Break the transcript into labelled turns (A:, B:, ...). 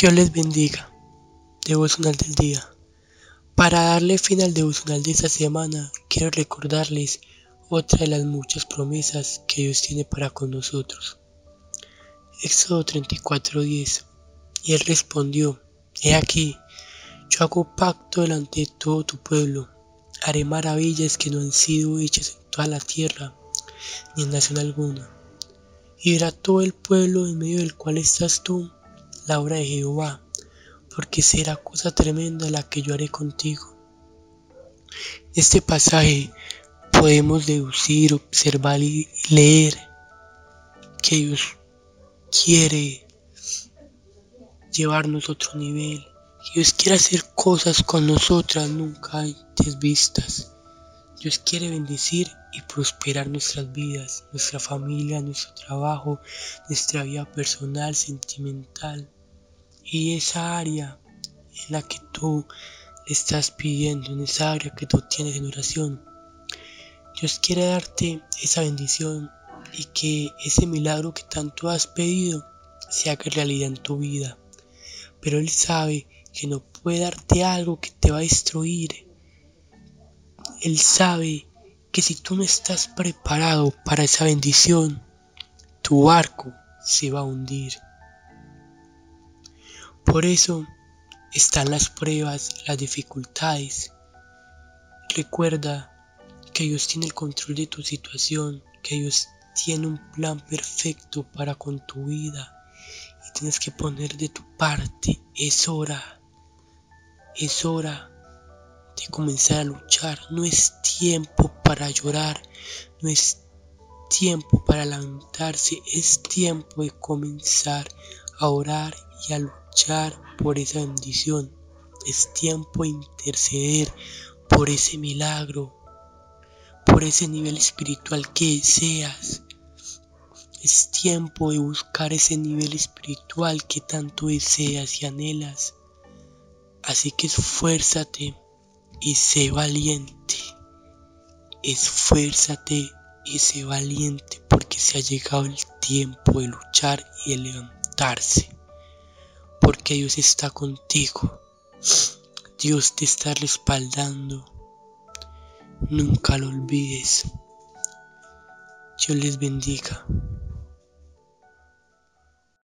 A: Dios les bendiga. Devocional del día. Para darle fin al devocional de esta semana, quiero recordarles otra de las muchas promesas que Dios tiene para con nosotros. Éxodo 34:10. Y él respondió, He aquí, yo hago pacto delante de todo tu pueblo, haré maravillas que no han sido hechas en toda la tierra, ni en nación alguna. Y verá todo el pueblo en medio del cual estás tú, la obra de Jehová, porque será cosa tremenda la que yo haré contigo. Este pasaje podemos deducir, observar y leer que Dios quiere llevarnos a otro nivel. Dios quiere hacer cosas con nosotras nunca antes vistas. Dios quiere bendecir y prosperar nuestras vidas, nuestra familia, nuestro trabajo, nuestra vida personal, sentimental y esa área en la que tú estás pidiendo, en esa área que tú tienes en oración. Dios quiere darte esa bendición y que ese milagro que tanto has pedido se haga realidad en tu vida. Pero Él sabe que no puede darte algo que te va a destruir. Él sabe que si tú no estás preparado para esa bendición, tu barco se va a hundir. Por eso están las pruebas, las dificultades. Recuerda que Dios tiene el control de tu situación, que Dios tiene un plan perfecto para con tu vida y tienes que poner de tu parte. Es hora, es hora de comenzar a luchar. No es tiempo para llorar, no es tiempo para lamentarse, es tiempo de comenzar a orar y a luchar por esa bendición. Es tiempo de interceder por ese milagro, por ese nivel espiritual que deseas. Es tiempo de buscar ese nivel espiritual que tanto deseas y anhelas. Así que esfuérzate y sé valiente. Esfuérzate y sé valiente porque se ha llegado el tiempo de luchar y de levantarse porque Dios está contigo. Dios te está respaldando. Nunca lo olvides. Dios les bendiga.